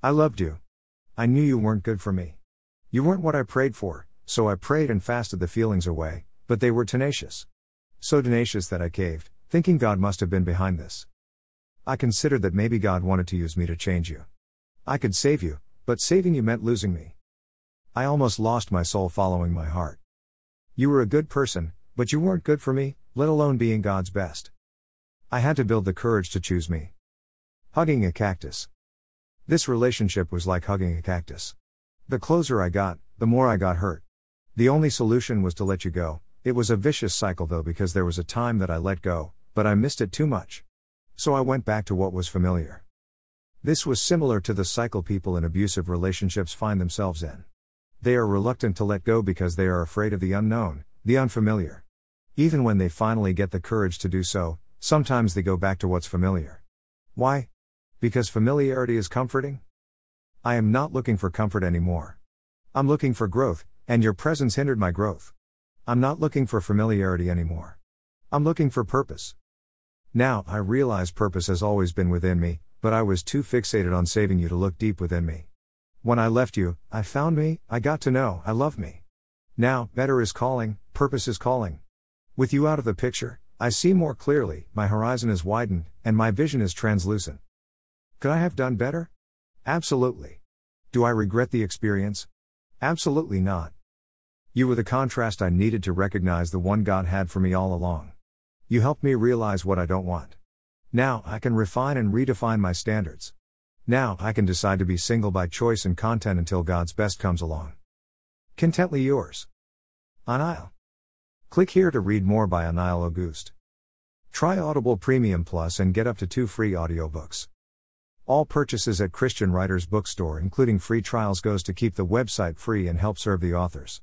I loved you. I knew you weren't good for me. You weren't what I prayed for, so I prayed and fasted the feelings away, but they were tenacious. So tenacious that I caved, thinking God must have been behind this. I considered that maybe God wanted to use me to change you. I could save you, but saving you meant losing me. I almost lost my soul following my heart. You were a good person, but you weren't good for me, let alone being God's best. I had to build the courage to choose me. Hugging a cactus. This relationship was like hugging a cactus. The closer I got, the more I got hurt. The only solution was to let you go. It was a vicious cycle though because there was a time that I let go, but I missed it too much. So I went back to what was familiar. This was similar to the cycle people in abusive relationships find themselves in. They are reluctant to let go because they are afraid of the unknown, the unfamiliar. Even when they finally get the courage to do so, sometimes they go back to what's familiar. Why? Because familiarity is comforting? I am not looking for comfort anymore. I'm looking for growth, and your presence hindered my growth. I'm not looking for familiarity anymore. I'm looking for purpose. Now, I realize purpose has always been within me, but I was too fixated on saving you to look deep within me. When I left you, I found me, I got to know, I love me. Now, better is calling, purpose is calling. With you out of the picture, I see more clearly, my horizon is widened, and my vision is translucent. Could I have done better? Absolutely. Do I regret the experience? Absolutely not. You were the contrast I needed to recognize the one God had for me all along. You helped me realize what I don't want. Now I can refine and redefine my standards. Now I can decide to be single by choice and content until God's best comes along. Contently yours. Anaelle. Click here to read more by Anaelle Auguste. Try Audible Premium Plus and get up to two free audiobooks. All purchases at Christian Writers Bookstore including free trials goes to keep the website free and help serve the authors.